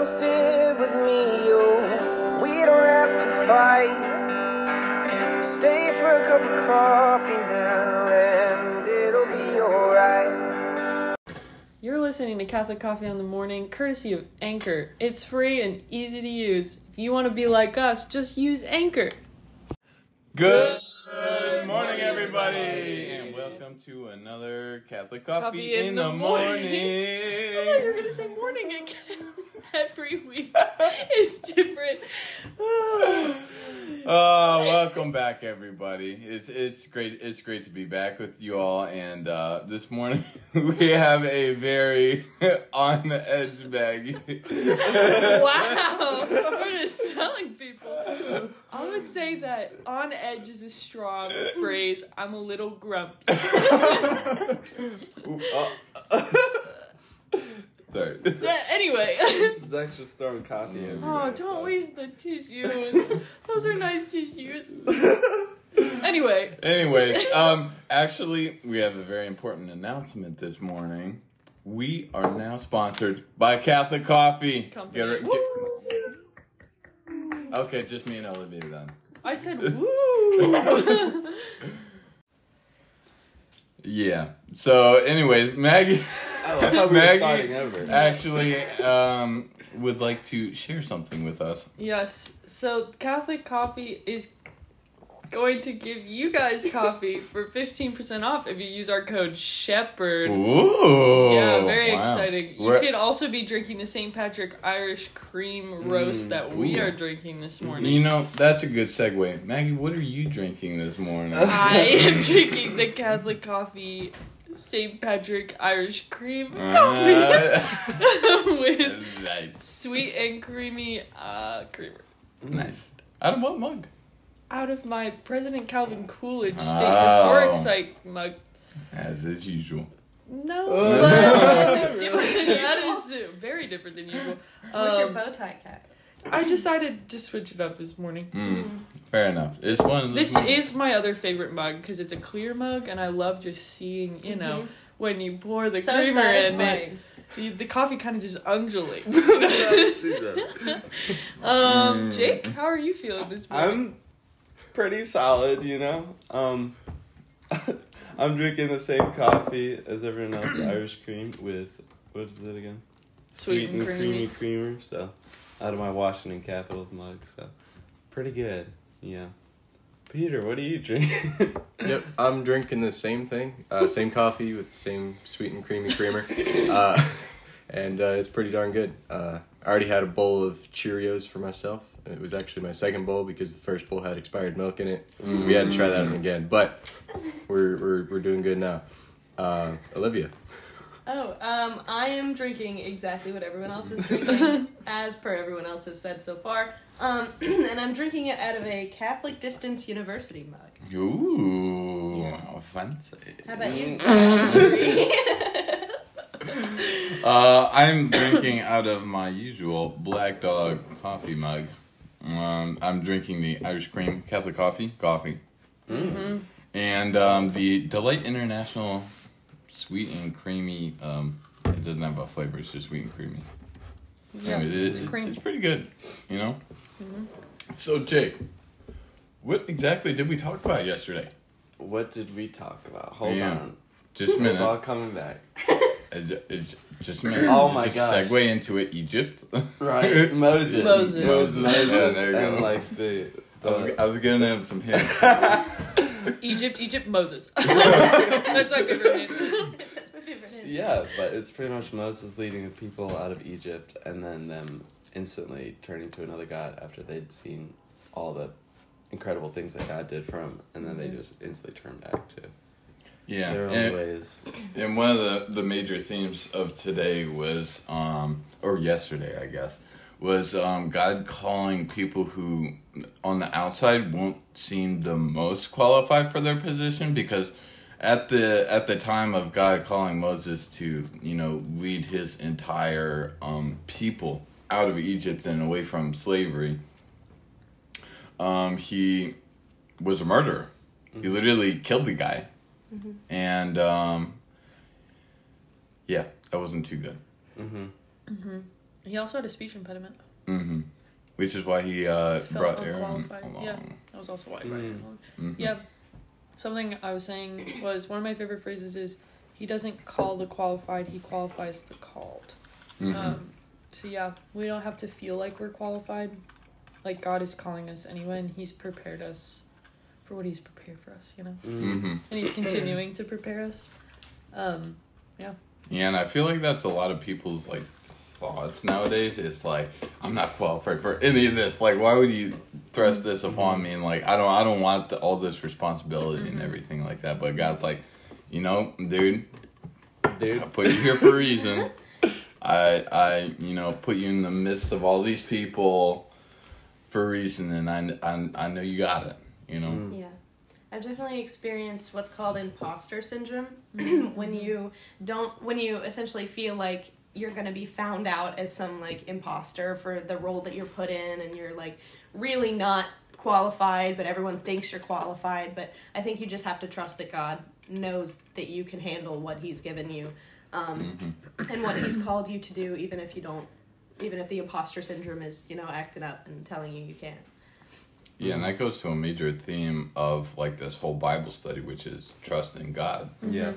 Come sit with me, oh. We don't have to fight. Stay for a cup of coffee now, and it'll be alright. You're listening to Catholic Coffee on the Morning, courtesy of Anchor. It's free and easy to use. If you want to be like us, just use Anchor. Good morning, everybody, and welcome to another Catholic Coffee, Coffee in, the, morning. I thought you were gonna say morning again. Every week is different. Oh, welcome back, everybody. It's it's great. It's great to be back with you all. And uh, this morning we have a very on the edge Maggie. wow, we're just telling people. I would say that on edge is a strong phrase. I'm a little grumpy. Ooh, uh, Sorry. So, anyway. Zach's just throwing coffee in. Oh, don't waste the tissues. Those are nice tissues. Anyway, Anyways, um, actually, we have a very important announcement this morning. We are now sponsored by Catholic Coffee. company. Get her- get- okay, just me and Olivia then. I said woo. Yeah. So, anyways, Maggie I thought we were Maggie- starting over. actually um, would like to share something with us. yes. So Catholic Coffee is going to give you guys coffee for 15% off if you use our code SHEPHERD. Ooh. Yeah, very wow. exciting. You We're- could also be drinking the St. Patrick Irish cream roast Mm, that we ooh. are drinking this morning. You know, that's a good segue. Maggie, what are you drinking this morning? I am drinking the Catholic coffee St. Patrick Irish cream Uh, coffee with nice. sweet and creamy uh, creamer. Nice. Out of what mug? Out of my President Calvin Coolidge State Oh. Historic Site mug. As is usual. No, Oh. that is different than that is uh, very different than usual. What's your Um, bow tie cat? I decided to switch it up this morning. Mm, fair enough. It's one of This mugs. is my other favorite mug because it's a clear mug, and I love just seeing, you know, when you pour the so creamer in it, the, the coffee kind of just undulates. Jesus. um, Mm. Jake, how are you feeling this morning? I'm pretty solid, you know. Um, I'm drinking the same coffee as everyone else, Irish cream with what is it again? Sweet and creamy. creamer. So, out of my Washington Capitals mug. So, pretty good. Yeah. Peter, what are you drinking? Yep, I'm drinking the same thing, uh, same coffee with the same sweet and creamy creamer, uh, and uh, it's pretty darn good. Uh, I already had a bowl of Cheerios for myself. It was actually my second bowl because the first bowl had expired milk in it, so we had to try that one again. But we're we're, we're doing good now. Uh, Olivia, Oh, um, I am drinking exactly what everyone else is drinking, as per everyone else has said so far. Um, and I'm drinking it out of a Catholic Distance University mug. Ooh, fancy. How about you? Uh, I'm drinking out of my usual Black Dog coffee mug. Um, I'm drinking the Irish Cream Catholic Coffee, coffee, mm-hmm. and um, the Delight International Sweet and Creamy. Um, it doesn't have a flavor; it's just sweet and creamy. yeah, Anyway, it- it's it- cream. It's pretty good, you know. So, Jake, what exactly did we talk about yesterday? what did we talk about? Hold Yeah. on. Just a It's all coming back. It- it- just a minute. Oh my just gosh. Segue into it. Egypt. Right, Moses. Moses. Moses. Yeah, there you and go. like the, I was, I was gonna have some hints. Egypt, Egypt, Moses. That's my favorite name. That's my favorite name. Yeah, but it's pretty much Moses leading the people out of Egypt, and then them instantly turning to another god after they'd seen all the incredible things that God did for them, and then they just instantly turned back to Yeah, their own and, ways. and one of the, the major themes of today was, um, or yesterday, I guess, was um, God calling people who on the outside won't seem the most qualified for their position because at the at the time of God calling Moses to you know lead his entire um, people out of Egypt and away from slavery, um, he was a murderer. He literally killed the guy, and um, yeah, that wasn't too good. Mm-hmm. He also had a speech impediment. hmm Which is why he uh, Felt brought Aaron along. yeah. That was also why. he brought Mm. him along. Mhm. Yeah. Something I was saying was one of my favorite phrases is he doesn't call the qualified, he qualifies the called. Mhm. Um, so yeah, we don't have to feel like we're qualified. Like God is calling us anyway, and He's prepared us for what He's prepared for us, you know, Mm. Mhm. and He's continuing to prepare us. Um, Yeah, and I feel like that's a lot of people's like thoughts nowadays. It's like I'm not qualified for any of this. Like, why would you thrust this upon me? And like, I don't, I don't want the, all this responsibility and Mhm. everything like that. But God's like, you know, dude, Dude. I put you here for a reason. I, I, you know, put you in the midst of all these people for a reason, and I, I, I know you got it. You know. Mm. Yeah. I've definitely experienced what's called imposter syndrome when you don't when you essentially feel like you're going to be found out as some like imposter for the role that you're put in and you're like really not qualified but everyone thinks you're qualified but I think you just have to trust that God knows that you can handle what he's given you um, Mhm. and what he's called you to do even if you don't even if the imposter syndrome is you know acting up and telling you you can't Yeah, and that goes to a major theme of like this whole Bible study, which is trust in God. Yeah.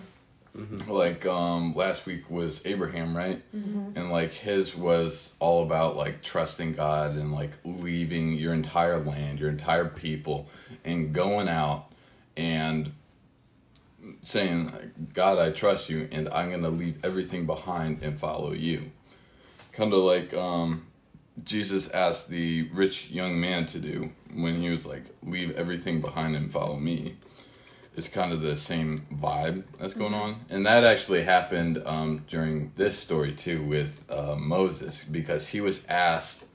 Hmm like um last week was abraham right? Mm-hmm. and like his was all about like trusting god and like leaving your entire land your entire people and going out and saying god i trust you and i'm gonna leave everything behind and follow you. Kind of like um jesus asked the rich young man to do when he was like leave everything behind and follow me it's kind of the same vibe that's going on and that actually happened um, during this story too with uh, moses because he was asked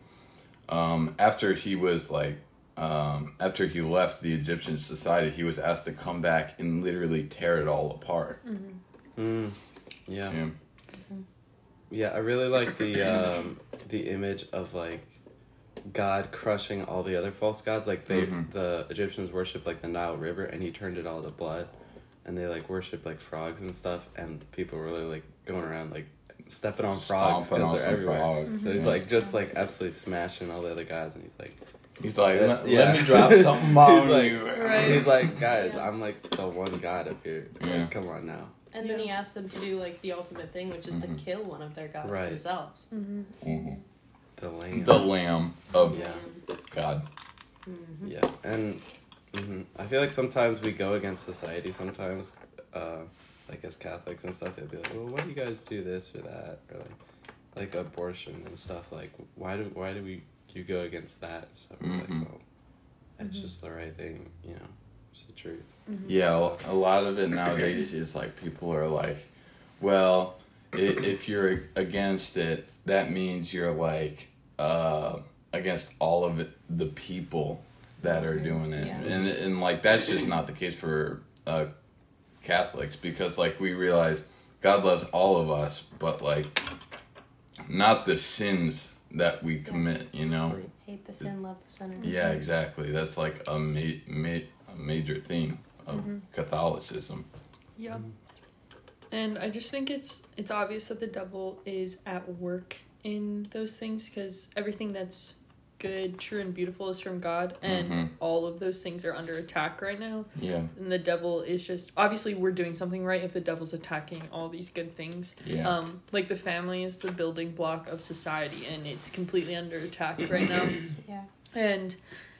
um, after he was like um, after he left the egyptian society he was asked to come back and literally tear it all apart Mm. Yeah. yeah. Yeah, I really like the um, the image of like God crushing all the other false gods. Like they, Mhm. the Egyptians worshipped like the Nile River, and he turned it all to blood, and they like worshipped like frogs and stuff, and people were really like going around like stepping on frogs because they're some everywhere. frogs. So he's Yeah. like just like absolutely smashing all the other guys, and he's like, he's like let, yeah. let me drop something on He's like- you Right. he's like, guys, Yeah. I'm like the one god up here. Like, Yeah. come on now. And then Yeah. he asked them to do like the ultimate thing, which is Mhm. to kill one of their gods Right. themselves. Mm-hmm. Mhm. The lamb. the lamb of Yeah. god Mhm. Yeah, and hmm I feel like sometimes we go against society. Sometimes, uh, like as Catholics and stuff, they'll be like, "Well, why do you guys do this or that?" Or like, like abortion and stuff. Like, why do why do we you go against that? So we're Mhm. like, well, it's just the right thing, you know. It's the truth. Yeah, a lot of it nowadays is like people are like, well, if you're against it, that means you're like uh, against all of it, the people that are doing it, Yeah. and and like that's just not the case for uh, Catholics because like we realize God loves all of us, but like not the sins that we commit, you know. Right. Hate the sin, love the sinner. Yeah, exactly. That's like a, ma- ma- a major theme of Catholicism. Yeah. And I just think it's it's obvious that the devil is at work in those things because everything that's good, true, and beautiful is from God, and Mhm. all of those things are under attack right now. Yeah, And the devil is just obviously we're doing something right if the devil's attacking all these good things. yeah. Um, like the family is the building block of society, and it's completely under attack right now. Yeah. And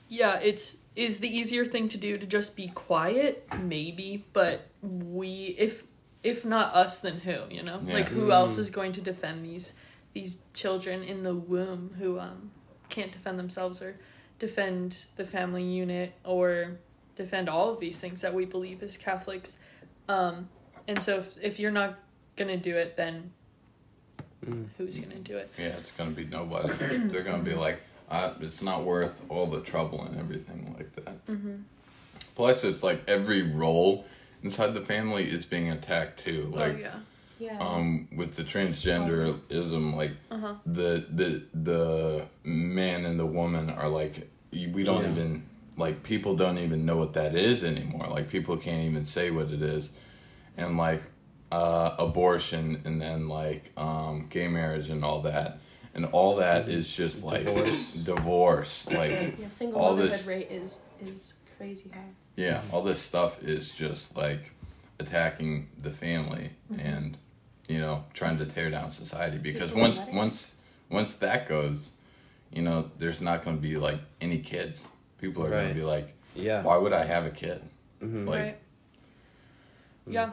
yeah, it's is the easier thing to do to just be quiet, maybe, but we if if not us then who, you know? Yeah. Like who else Mm. is going to defend these these children in the womb who um can't defend themselves or defend the family unit or defend all of these things that we believe as Catholics. Um and so if if you're not going to do it then Mm. who's going to do it? Yeah, it's gonna be nobody. They're gonna be like, uh, it's not worth all the trouble and everything like that. Mm-hmm. Plus, it's like every role inside the family is being attacked too. Like, oh yeah. Yeah. um, with the transgenderism, like Uh-huh. the the the man and the woman are like, we don't Yeah. even like people don't even know what that is anymore. Like people can't even say what it is, and like uh, abortion and then like um, gay marriage and all that. and all that is just like Divorce. divorce, like Yeah, single all motherhood this rate is is crazy high. Yeah, all this stuff is just like attacking the family and you know trying to tear down society because People once once once that goes, you know, there's not going to be like any kids. People are going to be like, Yeah. why would I have a kid? Mhm. Like, right. Yeah,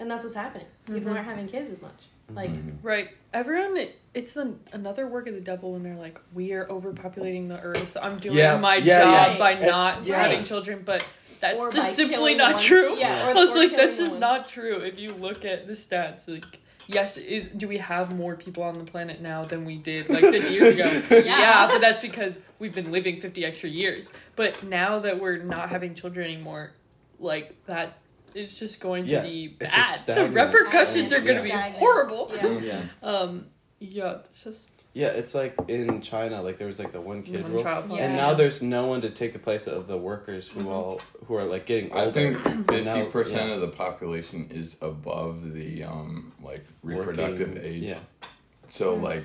And that's what's happening. People Mhm. aren't having kids as much. Like mhm. right. Everyone, it, it's an, another work of the devil when they're like, we are overpopulating the earth. I'm doing Yeah, my yeah, job yeah. by And- not yeah. having children, but that's just simply not one- true. yeah, or- I was like, that's just ones. not true. If you look at the stats, like, yes, is do we have more people on the planet now than we did like 50 years ago? Yeah. but that's because we've been living 50 extra years. But now that we're not having children anymore, like that is just going to Yeah, be bad. The repercussions are going to be horrible. Yeah. Yeah. Um, yeah, it's just Yeah, it's like in China, like there was like the one kid one rule. child Yeah. And now there's no one to take the place of the workers who Mhm. all who are like getting older. I think fifty percent yeah. of the population is above the um like reproductive Working- age. Yeah. So like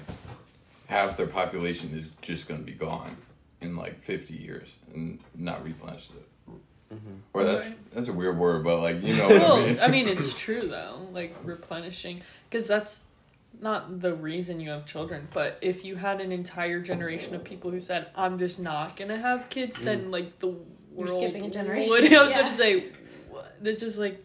half their population is just going to be gone in like fifty years and not replenished. Mhm. Or that's Right. that's a weird word, but like you know what well, I mean. I mean, it's true though, like replenishing, because that's not the reason you have children. But if you had an entire generation of people who said, "I'm just not gonna have kids," then like the You're world skipping a generation. Would, I was Yeah. going to say, they're just like,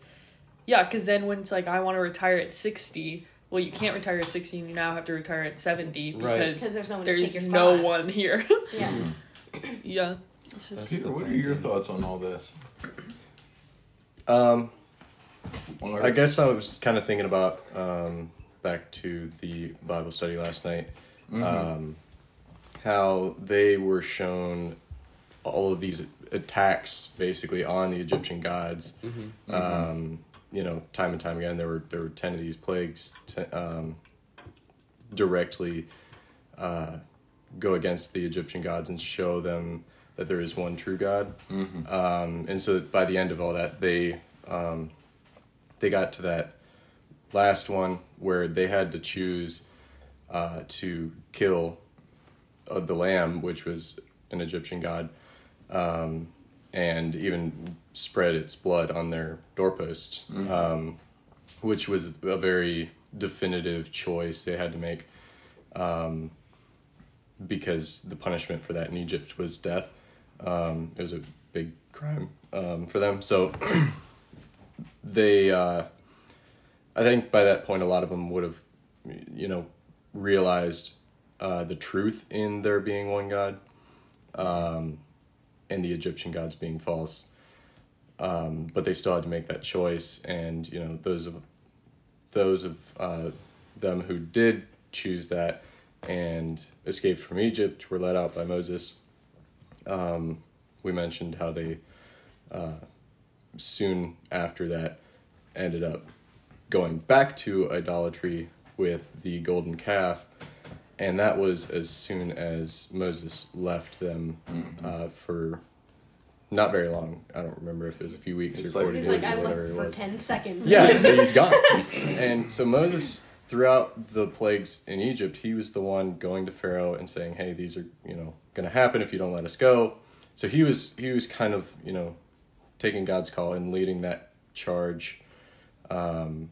yeah, because then when it's like I want to retire at sixty. Well, you can't retire at 60 and you now have to retire at 70 because because there's no one there's no one here. Yeah. yeah. It's just, Peter, what are your thoughts on all this? Um, I guess I was kind of thinking about um, back to the Bible study last night, Mhm. um, how they were shown all of these attacks basically on the Egyptian gods. Mhm. Um, you know, time and time again, there were there were ten of these plagues um, directly uh, go against the Egyptian gods and show them that there is one true God. Mhm. Um, and so by the end of all that, they um, they got to that last one where they had to choose uh, to kill uh, the lamb, which was an Egyptian god, um, and even spread its blood on their doorposts, um, which was a very definitive choice they had to make um, because the punishment for that in Egypt was death. Um, it was a big crime um, for them. So they, uh, I think by that point, a lot of them would have, you know, realized uh, the truth in there being one God um, and the Egyptian gods being false. Um, but they still had to make that choice, and you know those of those of uh, them who did choose that and escaped from Egypt were led out by Moses. Um, we mentioned how they uh, soon after that ended up going back to idolatry with the golden calf, and that was as soon as Moses left them uh, for not very long. I don't remember if it was a few weeks It's or like- forty He's days like, or whatever left it for was. 10 seconds. Yeah, and he's gone. And so Moses, throughout the plagues in Egypt, he was the one going to Pharaoh and saying, "Hey, these are you know going to happen if you don't let us go." So he was he was kind of you know taking God's call and leading that charge um,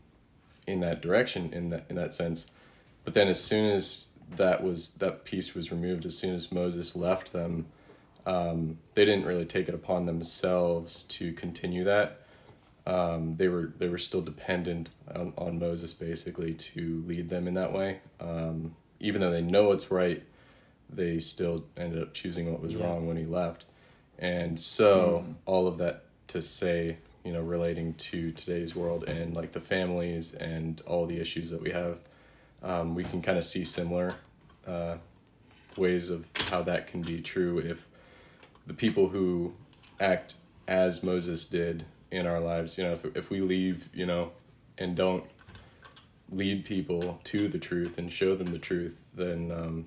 in that direction in that in that sense. But then, as soon as that was that piece was removed, as soon as Moses left them, um, they didn't really take it upon themselves to continue that um, they were they were still dependent on, on Moses basically to lead them in that way. Um, even though they know it's right, they still ended up choosing what was Yeah. wrong when he left. And so all of that to say, you know, relating to today's world and like the families and all the issues that we have, um, we can kind of see similar uh, ways of how that can be true if the people who act as Moses did in our lives, you know, if, if we leave, you know, and don't lead people to the truth and show them the truth, then, um,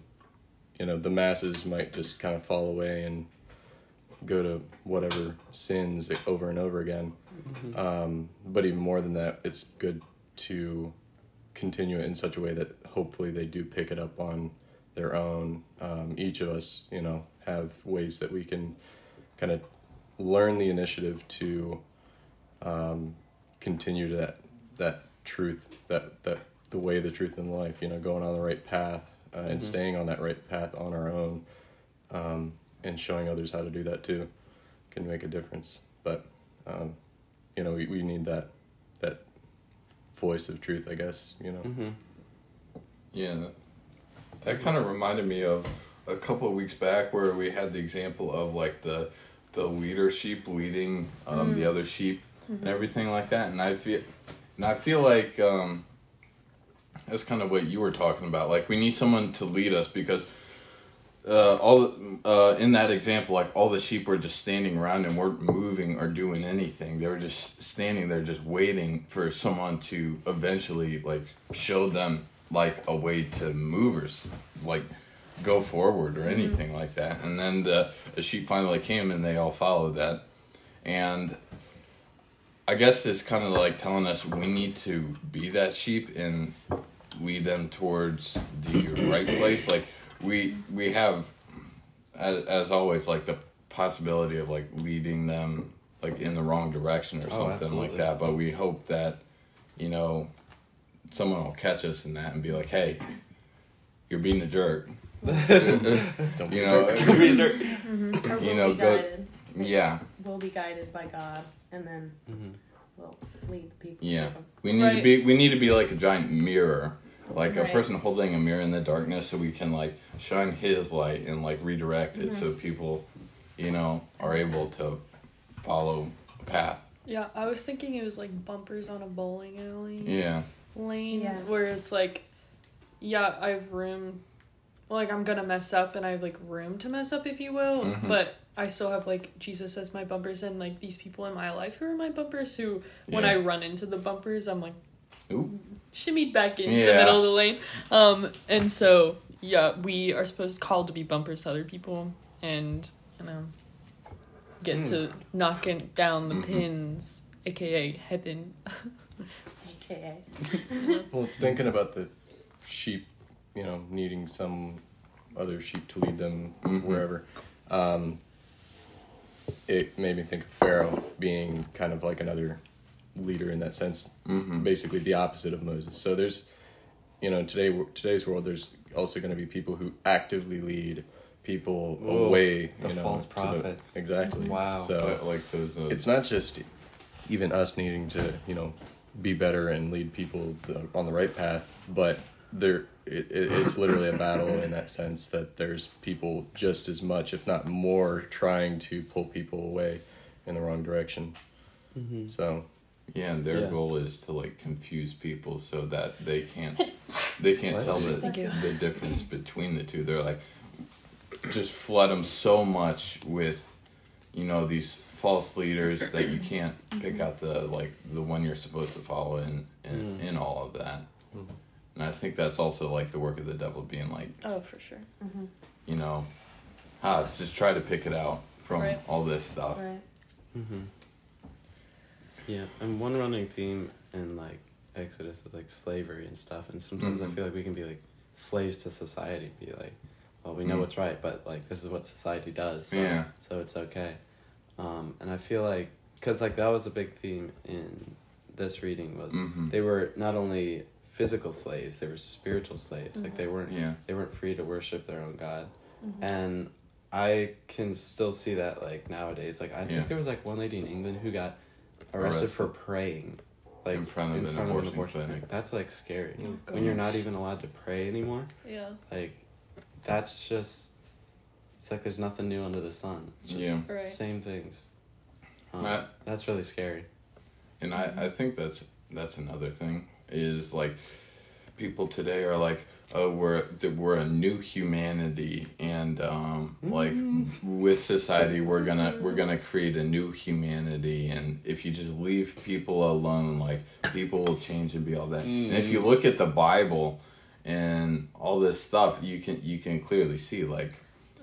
you know, the masses might just kind of fall away and go to whatever sins over and over again. Um, but even more than that, it's good to continue it in such a way that hopefully they do pick it up on their own. Um, each of us, you know, have ways that we can kind of learn the initiative to um, continue to that that truth, that that the way, the truth, in life. You know, going on the right path uh, and Mhm. staying on that right path on our own, um, and showing others how to do that too, can make a difference. But um, you know, we, we need that that voice of truth, I guess. You know. Mm-hmm. Yeah, that, that kind of reminded me of a couple of weeks back where we had the example of like the the leader sheep leading um, the other sheep and everything like that, and I feel and I feel like um, that's kind of what you were talking about. Like we need someone to lead us because. Uh, all uh, in that example, like all the sheep were just standing around and weren't moving or doing anything. They were just standing there, just waiting for someone to eventually like show them like a way to move or like go forward or anything like that. And then the, the sheep finally came and they all followed that. And I guess it's kind of like telling us we need to be that sheep and lead them towards the right place. Like we we have, as, as always, like the possibility of like leading them like in the wrong direction or Oh, something like that. But we hope that you know someone will catch us in that and be like, hey, you're being a jerk. Don't be you a know, jerk. Or You know, go- yeah, We'll be guided by God, and then Mm-hmm. we'll lead the people. yeah. We need to be we need to be like a giant mirror, like a person holding a mirror in the darkness, so we can like shine His light and like redirect it, Mm-hmm. so people, you know, are able to follow a path. Yeah, I was thinking it was like bumpers on a bowling alley Yeah, lane Yeah. where it's like, yeah, I have room. Like I'm gonna mess up, and I have like room to mess up, if you will. Mhm. But I still have like Jesus as my bumpers, and like these people in my life who are my bumpers. Who, when Yeah. I run into the bumpers, I'm like, Ooh. Shimmy back into the middle of the lane. Um, and so yeah, we are supposed called to be bumpers to other people, and you know, get Hmm. to knocking down the pins, aka heaven. AKA. Well, thinking about the sheep, you know, needing some other sheep to lead them Mhm. wherever, um, it made me think of Pharaoh being kind of like another leader in that sense, hmm basically the opposite of Moses. So there's, you know, today today's world, there's also going to be people who actively lead people Whoa, away, the you know, false to the- prophets. exactly. Wow. So like those. Uh, it's not just even us needing to you know be better and lead people the, on the right path but there it, it, it's literally a battle in that sense that there's people just as much if not more trying to pull people away in the wrong direction Mm-hmm. so yeah, and their Yeah. goal is to like confuse people so that they can't they can't Bless tell the the difference between the two. They're like just flood them so much with you know these false leaders that you can't pick out the like the one you're supposed to follow in in, Mm. in all of that. Mhm. And I think that's also like the work of the devil being like, Oh, for sure. Mm-hmm. you know, ah, just try to pick it out from Right. all this stuff. Right. Mm-hmm. Yeah, and one running theme in like Exodus is like slavery and stuff, and sometimes I Mhm. feel like we can be like slaves to society, be like, well, we know Mm. what's right, but like this is what society does, so, Yeah. so it's okay. Um, and I feel like because like that was a big theme in this reading was Mhm. they were not only physical slaves, they were spiritual slaves. Like they weren't Yeah. they weren't free to worship their own God. Mm-hmm. And I can still see that like nowadays. Like I Yeah. think there was like one lady in England who got arrested, Arrested. for praying. Like In front of an abortion clinic. That's like scary. Oh, when you're not even allowed to pray anymore. Yeah. Like that's just it's like there's nothing new under the sun. It's just Yeah. Right. same things. Um, Matt? that's really scary. And I, I think that's that's another thing is like people today are like oh we're that we're a new humanity and um like mm-hmm. with society we're gonna we're gonna create a new humanity. And if you just leave people alone like people will change and be all that. And if you mm. look at the bible and all this stuff you can you can clearly see like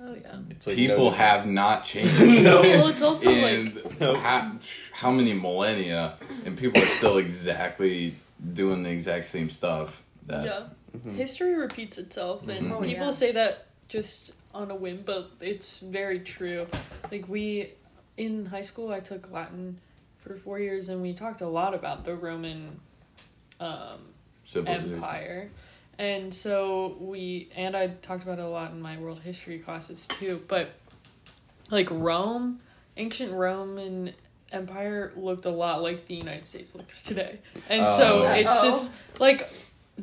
Oh yeah. it's like people no- have not changed. Well, it's also and like how, how many millennia and people are still exactly doing the exact same stuff that yeah. History repeats itself, and Mhm. Oh, people yeah. say that just on a whim, but it's very true. Like we in high school, I took Latin for four years, and we talked a lot about the Roman um, empire. And so we and I talked about it a lot in my world history classes too, but like Rome, ancient Roman empire looked a lot like the United States looks today. And so Oh. it's just like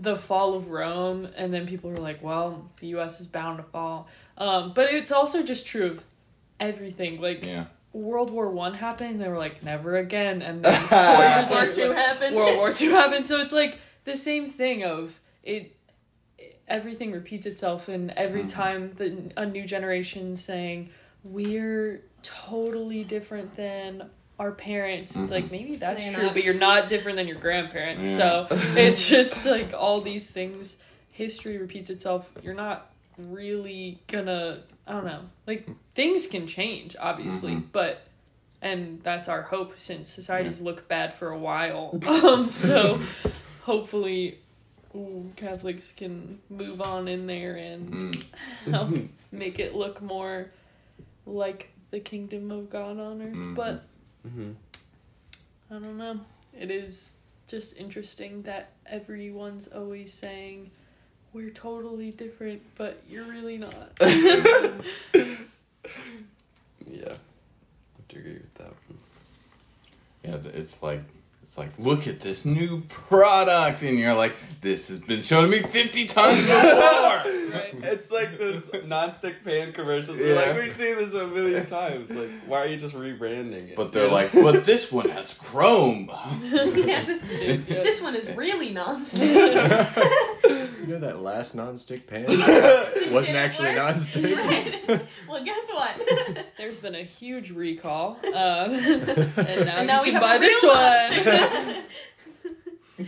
the fall of Rome and then people were like, well, the US is bound to fall. Um, but it's also just true of everything. Like Yeah. World War One happened, they were like, never again. And then four World years War later, Two happened. World War Two happened. So it's like the same thing of it. Everything repeats itself, and every Mhm. time the a new generation saying we're totally different than our parents. It's Mhm. like maybe that's They're true, not. but you're not different than your grandparents. Yeah. So it's just like all these things. History repeats itself. You're not really gonna. I don't know. Like things can change, obviously, Mhm. but and that's our hope since societies look bad for a while. Um, so hopefully, ooh, Catholics can move on in there and Mm. help make it look more like the kingdom of God on earth. Mhm. But hmm I don't know. It is just interesting that everyone's always saying we're totally different, but you're really not. Yeah. I have to agree with that one. Yeah, it's like it's like look at this new product, and you're like, this has been shown to me fifty times before. right? It's like this non-stick pan commercials. Yeah. Like we've seen this a million times. Like, why are you just rebranding it? But they're like, but this one has chrome. Yeah. Yeah. This one is really nonstick. You know that last non-stick pan wasn't actually work? non-stick. Right. Well, guess what? There's been a huge recall, um, and now And now you we can have buy a this one.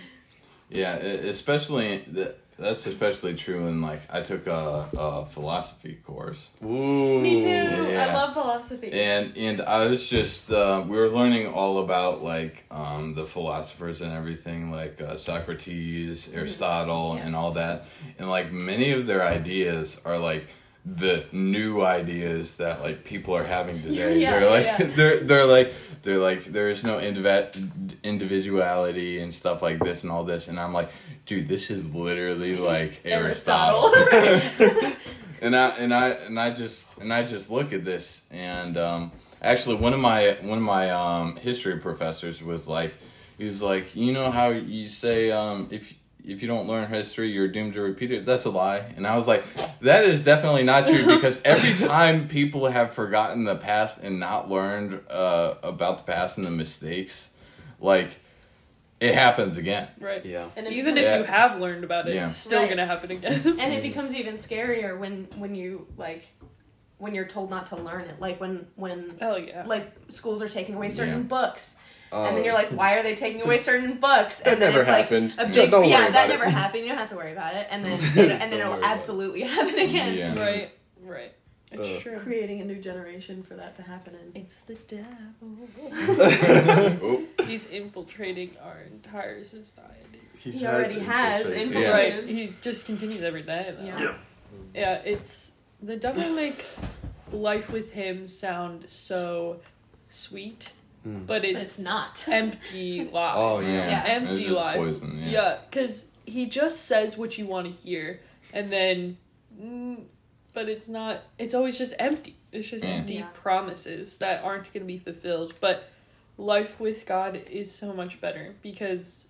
Yeah, especially that. That's especially true in like I took a, a philosophy course. Ooh. Me too. Yeah. I love philosophy. and and I was just uh, we were learning all about like um, the philosophers and everything like uh, Socrates, Aristotle, Yeah. and all that, and like many of their ideas are like the new ideas that like people are having today. Yeah, they're like yeah. they're they're like they're like there's no indiv- individuality and stuff like this and all this, and I'm like, dude, this is literally like Aristotle. Aristotle. and I and I and I just and I just look at this and um, actually one of my one of my um, history professors was like he was like you know how you say um, if if you don't learn history you're doomed to repeat it that's a lie and I was like that is definitely not true because every time people have forgotten the past and not learned uh, about the past and the mistakes like it happens again right. Yeah. And Even becomes- if you have learned about it, Yeah. it's still Right. gonna happen again. and it becomes even scarier when when you like when you're told not to learn it like when when Hell yeah. like schools are taking away certain Yeah. books and Oh. then you're oh. like why are they taking away certain books That and then never it's like happened. a Don't big worry yeah about that it. never happened you don't have to worry about it and then and then it'll about it. absolutely happen again Yeah. Right. Right. It's Ugh. true. creating a new generation for that to happen in It's the devil. oh, He's infiltrating our entire society. He already has infiltrated. infiltrated. Right. He just continues every day though. Yeah. Yeah, it's the devil makes life with him sound so sweet, Mm. but but it's, it's not empty lies. oh yeah, Yeah. It's Empty just lies. poison, yeah. Yeah, because he just says what you want to hear, and then, mm, but it's not. It's always just empty. It's just Yeah. empty Yeah. promises that aren't going to be fulfilled. But life with God is so much better because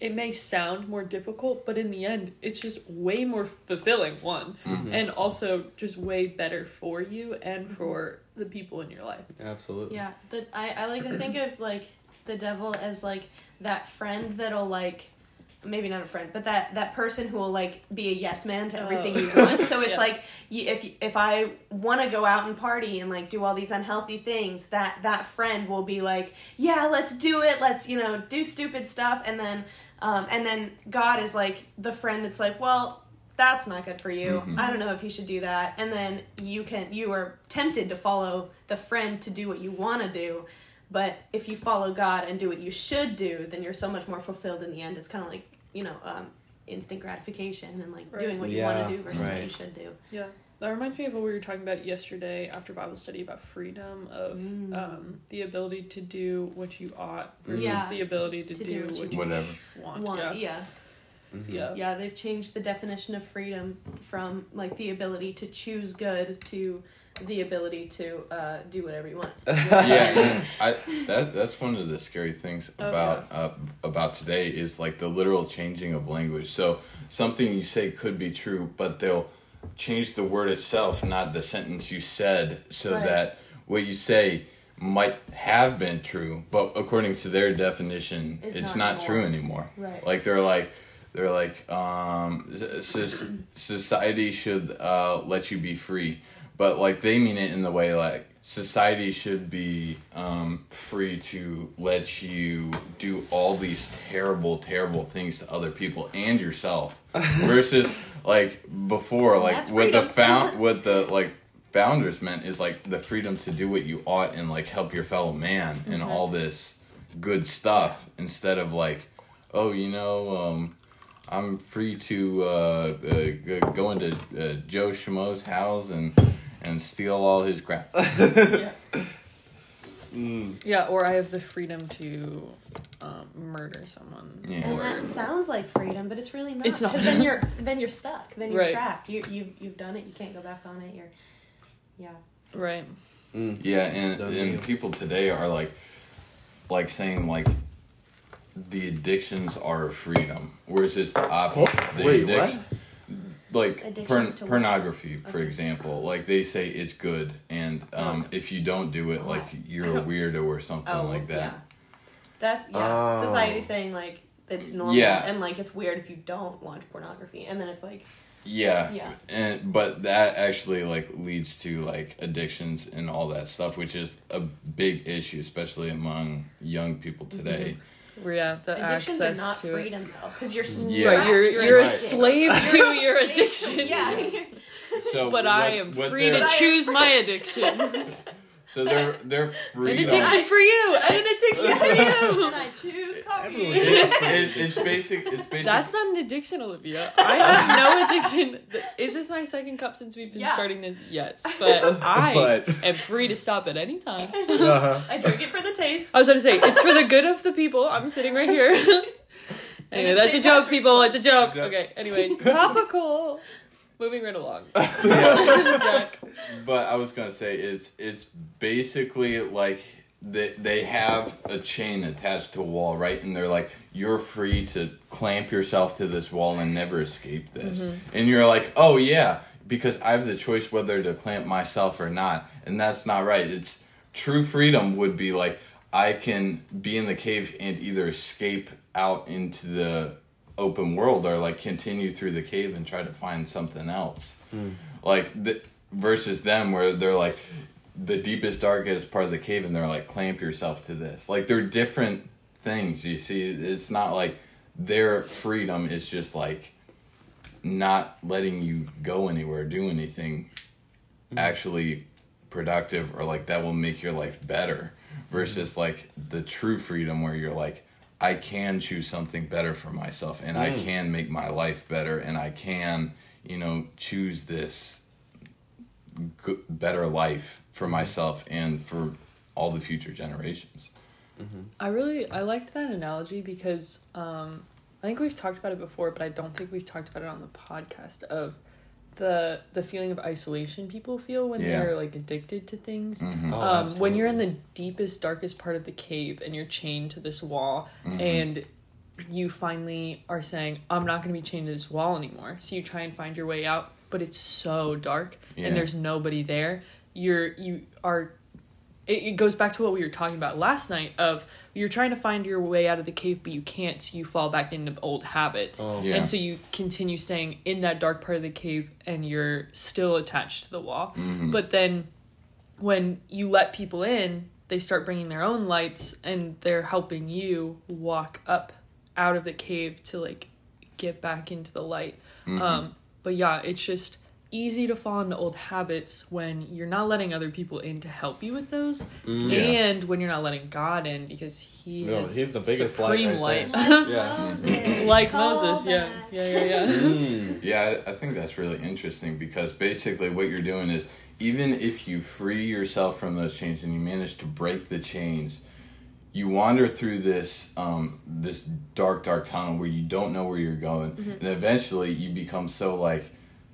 it may sound more difficult, but in the end, it's just way more fulfilling. One, Mhm. and also just way better for you and for the people in your life. Absolutely. Yeah, the, I, I like to think of like the devil as like that friend that'll like maybe not a friend, but that that person who will like be a yes man to everything Oh. you want. So it's Yeah. like you, if if I want to go out and party and like do all these unhealthy things, that that friend will be like, yeah, let's do it. Let's you know do stupid stuff, and then um, and then God is like the friend that's like, well. That's not good for you. Mhm. I don't know if you should do that. And then you can you are tempted to follow the friend to do what you want to do, but if you follow God and do what you should do, then you're so much more fulfilled in the end. It's kind of like you know, um, instant gratification and like Right. doing what you want to do versus what you should do. Yeah, that reminds me of what we were talking about yesterday after Bible study about freedom of Mm. um, the ability to do what you ought versus Yeah. the ability to, To do, do what you Whatever. want. Want, yeah. yeah. Mhm. yeah, Yeah, they've changed the definition of freedom from like the ability to choose good to the ability to uh, do whatever you want. yeah, I that that's one of the scary things Oh, about uh, about today is like the literal changing of language. So something you say could be true, but they'll change the word itself, not the sentence you said, so Right. that what you say might have been true, but according to their definition, It's it's, not not, true anymore. anymore. Right. Like they're like they're like um society should uh let you be free but like they mean it in the way like society should be um free to let you do all these terrible terrible things to other people and yourself versus like before like That's what the found what the like founders meant is like the freedom to do what you ought and like help your fellow man and Mm-hmm. all this good stuff instead of like oh you know um i'm free to uh, uh go into uh, joe schmo's house and and steal all his crap yeah. Mm. Yeah, or I have the freedom to um, murder someone. Yeah. And that sounds like freedom, but it's really not. It's not. 'cause then you're then you're stuck. Then you're Right. trapped. You you you've done it. You can't go back on it. You're yeah. right. Mm. yeah and Done and people today are like like saying like the addictions are a freedom whereas it's the opposite the Wait, what? like porn- Addictions to pornography for Okay. example like they say it's good and um, Okay. if you don't do it like you're a weirdo or something Oh, like that yeah. That yeah. Oh. Society saying like it's normal Yeah. and like it's weird if you don't watch pornography, and then it's like Yeah. Yeah. And but that actually like leads to like addictions and all that stuff, which is a big issue, especially among young people today. Where, yeah, the addictions access are not to it. freedom though, because you're Yeah. Right, you're trapped, you're, a right. slave to your addiction. yeah. So But what- I am free to choose my addiction. So they're they're An freedom. addiction for you, and an addiction for you. and I choose coffee. Everyone It- it's basic. It's basic. That's not an addiction, Olivia. I have no addiction. Is this my second cup since we've been Yeah. starting this? Yes, but I But- am free to stop at any time. Uh-huh. I drink it for the taste. I was about to say it's for the good of the people. I'm sitting right here. anyway, that's a joke, people. It's a joke. Okay. Anyway, topical. Moving right along. Zach. But I was gonna say it's it's basically like they they have a chain attached to a wall, right? And they're like, you're free to clamp yourself to this wall and never escape this. Mm-hmm. And you're like, oh yeah, because I have the choice whether to clamp myself or not, and that's not right. It's true freedom would be like I can be in the cave and either escape out into the open world or like continue through the cave and try to find something else. Hmm. Like the, versus them where they're like the deepest darkest part of the cave and they're like clamp yourself to this. Like they're different things you see? It's not like their freedom is just like not letting you go anywhere do anything hmm. actually productive or like that will make your life better versus like the true freedom where you're like I can choose something better for myself and I mm. can make my life better and I can you know choose this good, better life for mm-hmm. myself and for all the future generations. Mm-hmm. I really I liked that analogy because um, I think we've talked about it before, but I don't think we've talked about it on the podcast of the the feeling of isolation people feel when Yeah. they're like addicted to things. Mhm. Oh, um, when you're in the deepest, darkest part of the cave and you're chained to this wall, Mhm. and you finally are saying, I'm not going to be chained to this wall anymore. So you try and find your way out, but it's so dark Yeah. and there's nobody there. You're, you are, it, it goes back to what we were talking about last night of you're trying to find your way out of the cave, but you can't. So you fall back into old habits. Oh. Yeah. And so you continue staying in that dark part of the cave and you're still attached to the wall. Mhm. But then when you let people in, they start bringing their own lights and they're helping you walk up out of the cave to like get back into the light. Mhm. Um, but yeah, it's just easy to fall into old habits when you're not letting other people in to help you with those, Mm. Yeah. and when you're not letting God in because He No, is he's the biggest light supreme right light. Like Yeah. Moses. like Call Moses, yeah, yeah, yeah, yeah. Mm. Yeah, I I think that's really interesting because basically what you're doing is even if you free yourself from those chains and you manage to break the chains, you wander through this um, this dark, dark tunnel where you don't know where you're going, and eventually you become so like.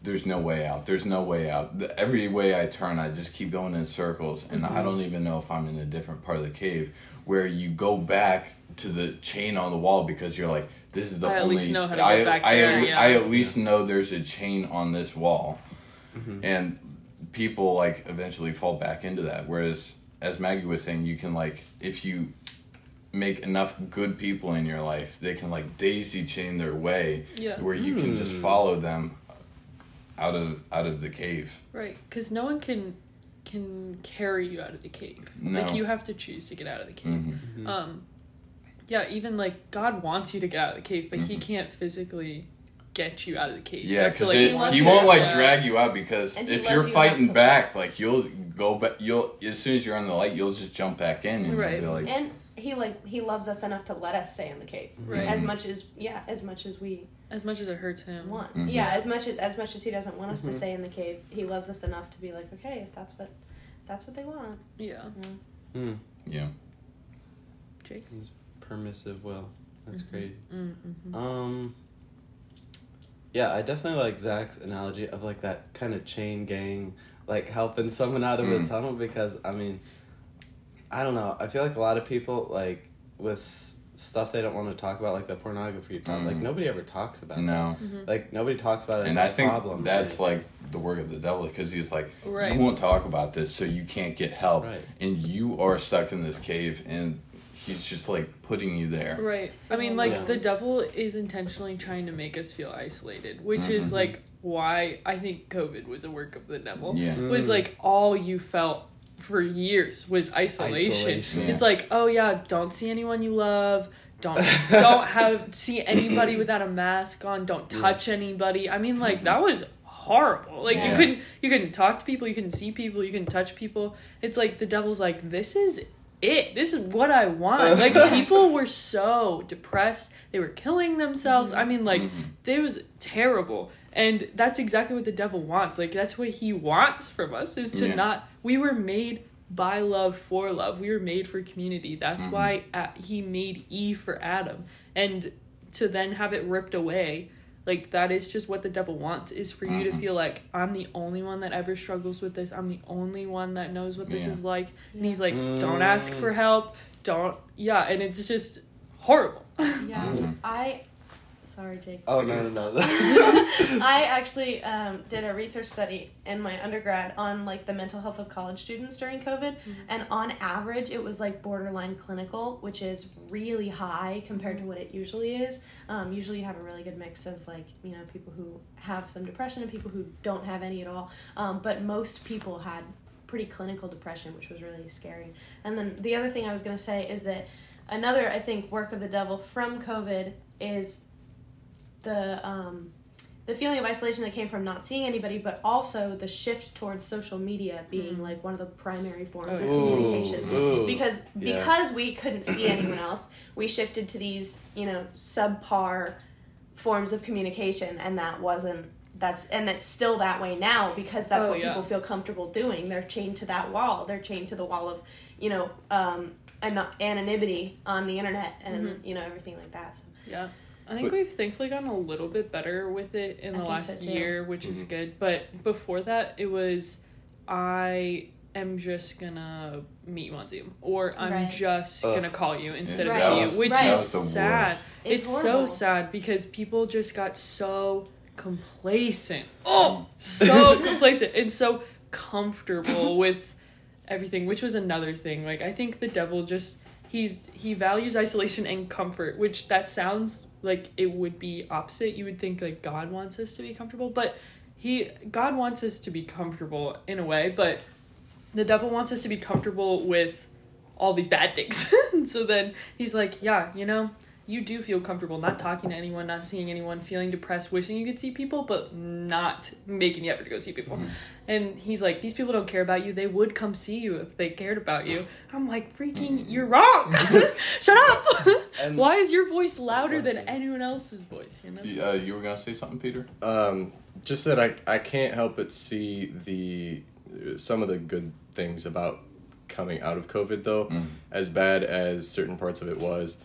There's no way out. There's no way out. The, every way I turn, I just keep going in circles, and I don't even know if I'm in a different part of the cave. Where you go back to the chain on the wall because you're like, this is the I at only. least know how to I, get back I, there, at- yeah. I at least know there's a chain on this wall, and people like eventually fall back into that. Whereas, as Maggie was saying, you can like if you make enough good people in your life, they can like daisy chain their way Yeah. where you can just Hmm. follow them out of out of the cave. Right, because no one can can carry you out of the cave. No. Like you have to choose to get out of the cave. Mhm. Um, yeah, even like God wants you to get out of the cave, but He Mhm. can't physically get you out of the cave. Yeah, because like, he he won't like Yeah. drag you out because if you're you fighting enough to- back, like you'll go back. You'll as soon as you're on the light, you'll just jump back in and Right. be like, And he like he loves us enough to let us stay in the cave. Right. As much as yeah, as much as we as much as it hurts him. want. Mhm. Yeah, as much as as much as he doesn't want us Mhm. to stay in the cave, he loves us enough to be like, okay, if that's what that's what they want. Yeah, Mm. yeah. Jake. Permissive Well, That's Mhm. crazy. Mm-hmm. Um. Yeah, I definitely like Zach's analogy of like that kind of chain gang, like helping someone out of a Mm. tunnel because I mean, I don't know. I feel like a lot of people like with s- stuff they don't want to talk about, like the pornography problem. Like Mhm. nobody ever talks about No. that. Like nobody talks about it as and a I think problem. that's like the work of the devil because he's like, Right. you won't talk about this, so you can't get help, Right. and you are stuck in this cave, and he's just like putting you there. Right. I mean, like Yeah. the devil is intentionally trying to make us feel isolated, which is Mhm. like why I think COVID was a work of the devil. Yeah. Was Mm. like all you felt for years was isolation. Isolation. It's like, oh yeah, don't see anyone you love. Don't don't have see anybody without a mask on. Don't touch anybody. I mean, like that was horrible. Like you couldn't you couldn't talk to people. You couldn't see people. You couldn't touch people. It's like the devil's like this is it. This is what I want. Like people were so depressed. They were killing themselves. I mean, like Mhm. it was terrible. And that's exactly what the devil wants. Like that's what he wants from us is to Yeah. not we were made by love for love. We were made for community. That's Mhm. why uh, he made Eve for Adam. And to then have it ripped away, like that is just what the devil wants is for you to Mhm. feel like I'm the only one that ever struggles with this. I'm the only one that knows what this Yeah. is like. And he's like, Mm. don't ask for help. Don't yeah, and it's just horrible. Yeah. Mhm. I sorry, Jake. Oh no no no. I actually um, did a research study in my undergrad on like the mental health of college students during COVID, and on average, it was like borderline clinical, which is really high compared to what it usually is. Um, usually, you have a really good mix of like you know people who have some depression and people who don't have any at all. Um, but most people had pretty clinical depression, which was really scary. And then the other thing I was going to say is that another I think work of the devil from COVID is the um, the feeling of isolation that came from not seeing anybody, but also the shift towards social media being Mhm. like one of the primary forms Oh, of communication. Ooh. Because Yeah. because we couldn't see anyone else, we shifted to these you know subpar forms of communication, and that wasn't that's and it's still that way now because that's Oh, what yeah. people feel comfortable doing. They're chained to that wall. They're chained to the wall of you know um, an- anonymity on the internet and Mhm. you know everything like that. So. Yeah. I think But- we've thankfully gotten a little bit better with it in the think last so, year, which is Mhm. good. But before that, it was I am just gonna meet you on Zoom, or I'm Right. just Ugh. gonna call you instead of Right. see you, which right. is That was the worst. sad. It's It's, so sad because people just got so complacent. Oh, so complacent and so comfortable with everything, which was another thing. Like I think the devil just he he values isolation and comfort, which that sounds like it would be opposite. You would think like God wants us to be comfortable, but he God wants us to be comfortable in a way, but the devil wants us to be comfortable with all these bad things. so then he's like, yeah, you know, you do feel comfortable not talking to anyone, not seeing anyone, feeling depressed, wishing you could see people, but not making the effort to go see people. And he's like, These people don't care about you. They would come see you if they cared about you. I'm like, freaking, you're wrong. Shut up. And- Why is your voice louder than anyone else's voice? You know? You- Uh, you were gonna say something, Peter? Um, just that I I can't help but see the some of the good things about coming out of COVID though. Mm. As bad as certain parts of it was,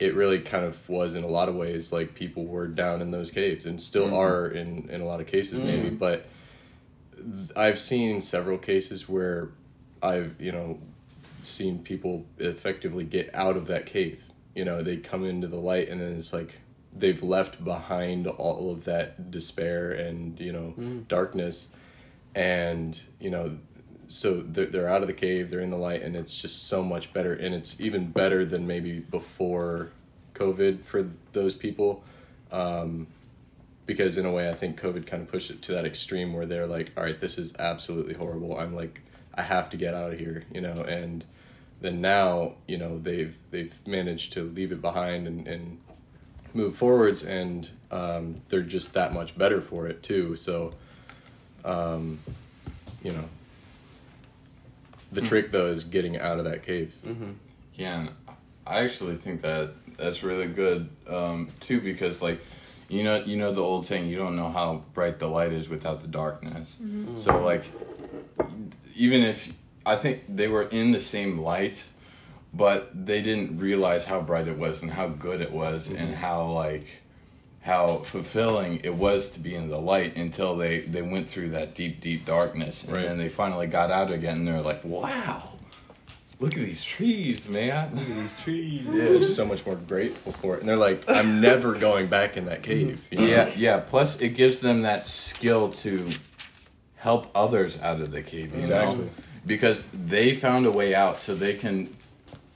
it really kind of was in a lot of ways like people were down in those caves and still Mhm. are in in a lot of cases maybe, Mhm. but th- I've seen several cases where I've you know seen people effectively get out of that cave. You know, they come into the light and then it's like they've left behind all of that despair and, you know, darkness. And, you know, so they're, they're out of the cave, they're in the light, and it's just so much better. And it's even better than maybe before COVID for those people. Um, because in a way, I think COVID kind of pushed it to that extreme where they're like, all right, this is absolutely horrible. I'm like, I have to get out of here, you know, and then now, you know, they've, they've managed to leave it behind and, and move forwards and, um, they're just that much better for it too. So, um, you know, the trick though is getting out of that cave. Mm-hmm. Yeah, and I actually think that that's really good um, too because like you know you know the old saying you don't know how bright the light is without the darkness. So like even if I think they were in the same light, but they didn't realize how bright it was and how good it was and how like how fulfilling it was to be in the light until they they went through that deep deep darkness and Right. then they finally got out again and they're like wow look at these trees man look at these trees They're so much more grateful for it. And they're like, I'm never going back in that cave. you know? yeah yeah plus it gives them that skill to help others out of the cave you Exactly. know because they found a way out so they can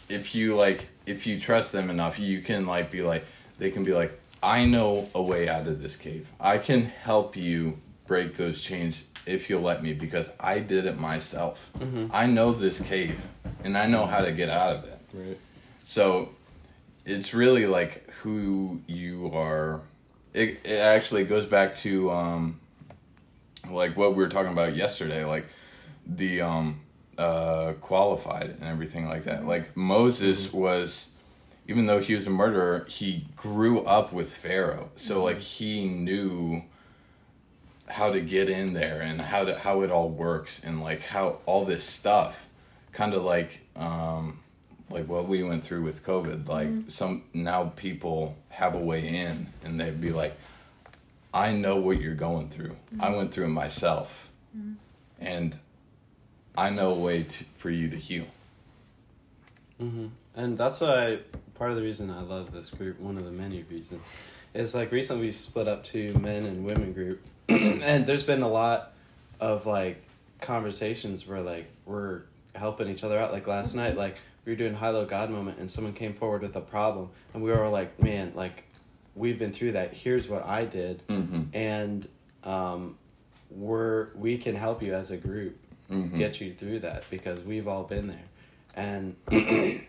if you like if you trust them enough you can like be like they can be like i know a way out of this cave i can help you break those chains if you'll let me because i did it myself i know this cave and i know how to get out of it Right. so it's really like who you are. It, it actually goes back to um, like what we were talking about yesterday, like the um, uh, qualified and everything like that. Like Moses was, even though he was a murderer, he grew up with Pharaoh, so like he knew how to get in there and how to how it all works and like how all this stuff kind of like um like what we went through with covid like some now people have a way in and they'd be like i know what you're going through. I went through it myself. And i know a way to, for you to heal. Mm-hmm. And that's why part of the reason I love this group, one of the many reasons, is like recently we've split up to men and women group, and there's been a lot of like conversations where like we're helping each other out. Like last night, like we were doing high low God moment, and someone came forward with a problem, and we were like, man, like we've been through that. Here's what I did, mm-hmm. and um, we're we can help you as a group Mm-hmm. get you through that because we've all been there and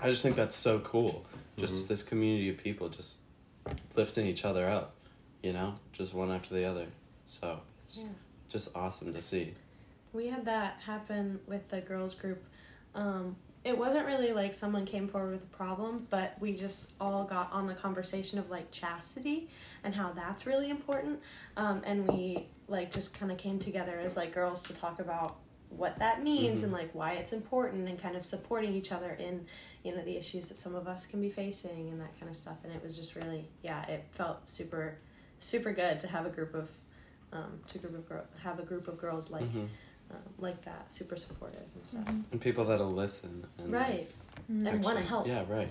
i just think that's so cool just this community of people just lifting each other up you know just one after the other so it's Yeah. just awesome to see We had that happen with the girls group. Um, it wasn't really like someone came forward with a problem, but we just all got on the conversation of like chastity and how that's really important. Um, and we like just kind of came together as like girls to talk about what that means and like why it's important and kind of supporting each other in you know the issues that some of us can be facing and that kind of stuff and it was just really yeah it felt super super good to have a group of um, to group of girl have a group of girls like Mhm. um, like that, super supportive and stuff. and people that'll listen and Right, and want to help. yeah right